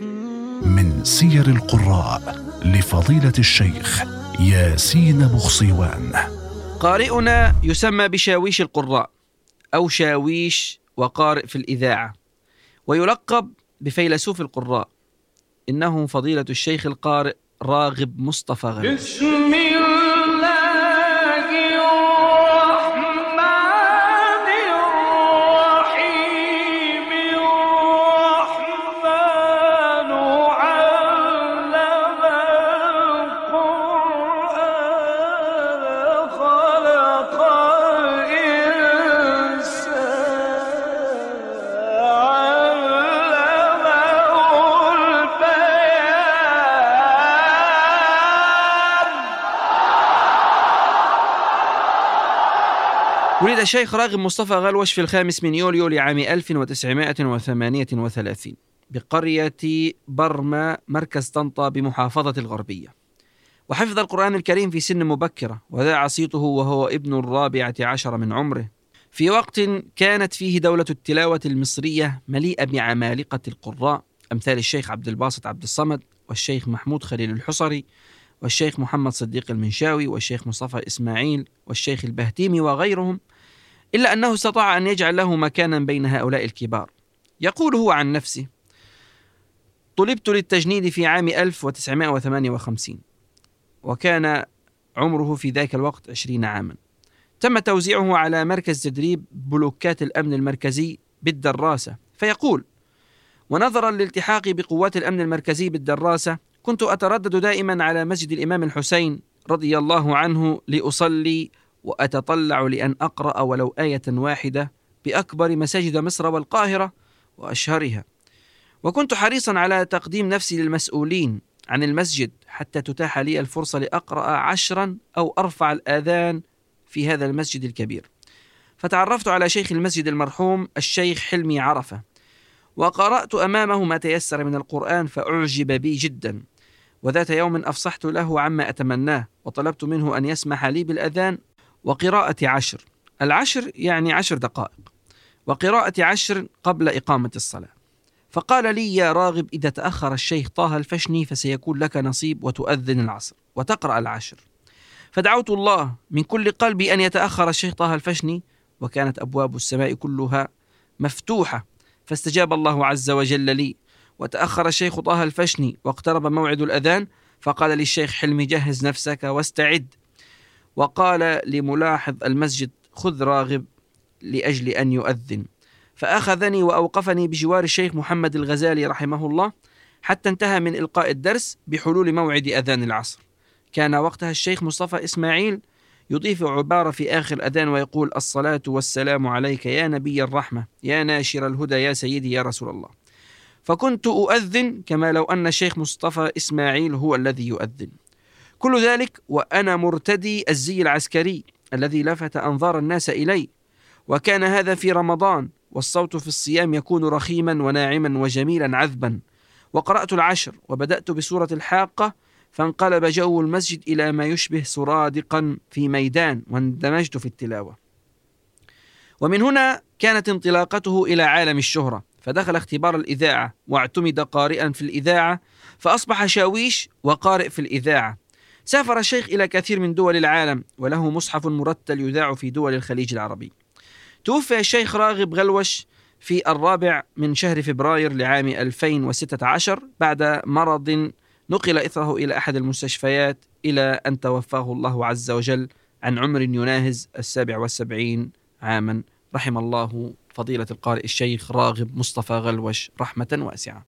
من سير القراء لفضيلة الشيخ ياسين بخصيوان. قارئنا يسمى بشاويش القراء أو شاويش وقارئ في الإذاعة ويلقب بفيلسوف القراء إنه فضيلة الشيخ القارئ راغب مصطفى غني. ولد الشيخ راغب مصطفى غلوش في الخامس من يوليو لعام 1938 بقرية برما مركز طنطا بمحافظة الغربية. وحفظ القرآن الكريم في سن مبكرة وذاع صيته وهو ابن الرابعة عشر من عمره. في وقت كانت فيه دولة التلاوة المصرية مليئة بعمالقة القراء أمثال الشيخ عبد الباسط عبد الصمد والشيخ محمود خليل الحصري والشيخ محمد صديق المنشاوي والشيخ مصطفى إسماعيل والشيخ البهتيمي وغيرهم. إلا أنه استطاع أن يجعل له مكانا بين هؤلاء الكبار. يقول هو عن نفسه طلبت للتجنيد في عام 1958 وكان عمره في ذاك الوقت 20 عاما. تم توزيعه على مركز تدريب بلوكات الأمن المركزي بالدراسة. فيقول ونظرا لالتحاقي بقوات الأمن المركزي بالدراسة كنت أتردد دائما على مسجد الإمام الحسين رضي الله عنه لأصلي وأتطلع لأن أقرأ ولو آية واحدة بأكبر مساجد مصر والقاهرة وأشهرها. وكنت حريصا على تقديم نفسي للمسؤولين عن المسجد حتى تتاح لي الفرصة لأقرأ عشرا أو أرفع الآذان في هذا المسجد الكبير. فتعرفت على شيخ المسجد المرحوم الشيخ حلمي عرفة وقرأت أمامه ما تيسر من القرآن فأعجب بي جدا. وذات يوم أفصحت له عما أتمناه وطلبت منه أن يسمح لي بالأذان وقراءة عشر. العشر يعني عشر دقائق. وقراءة عشر قبل إقامة الصلاة. فقال لي يا راغب إذا تأخر الشيخ طه الفشني فسيكون لك نصيب وتؤذن العصر. وتقرأ العشر. فدعوت الله من كل قلبي أن يتأخر الشيخ طه الفشني وكانت أبواب السماء كلها مفتوحة. فاستجاب الله عز وجل لي. وتأخر الشيخ طه الفشني واقترب موعد الأذان فقال للشيخ حلمي جهز نفسك واستعد. وقال لملاحظ المسجد خذ راغب لأجل أن يؤذن. فأخذني وأوقفني بجوار الشيخ محمد الغزالي رحمه الله حتى انتهى من إلقاء الدرس بحلول موعد أذان العصر. كان وقتها الشيخ مصطفى إسماعيل يضيف عبارة في آخر الأذان ويقول الصلاة والسلام عليك يا نبي الرحمة يا ناشر الهدى يا سيدي يا رسول الله. فكنت أؤذن كما لو أن الشيخ مصطفى إسماعيل هو الذي يؤذن. كل ذلك وأنا مرتدي الزي العسكري الذي لفت أنظار الناس إلي. وكان هذا في رمضان والصوت في الصيام يكون رخيما وناعما وجميلا عذبا. وقرأت العشر وبدأت بسورة الحاقة فانقلب جو المسجد إلى ما يشبه سرادقا في ميدان واندمجت في التلاوة. ومن هنا كانت انطلاقته إلى عالم الشهرة فدخل اختبار الإذاعة واعتمد قارئا في الإذاعة فأصبح شاويش وقارئ في الإذاعة. سافر الشيخ إلى كثير من دول العالم وله مصحف مرتل يذاع في دول الخليج العربي. توفي الشيخ راغب غلوش في الرابع من شهر فبراير لعام 2016 بعد مرض نقل إثره إلى أحد المستشفيات إلى أن توفاه الله عز وجل عن عمر يناهز السابع والسبعين عاما. رحم الله فضيلة القارئ الشيخ راغب مصطفى غلوش رحمة واسعة.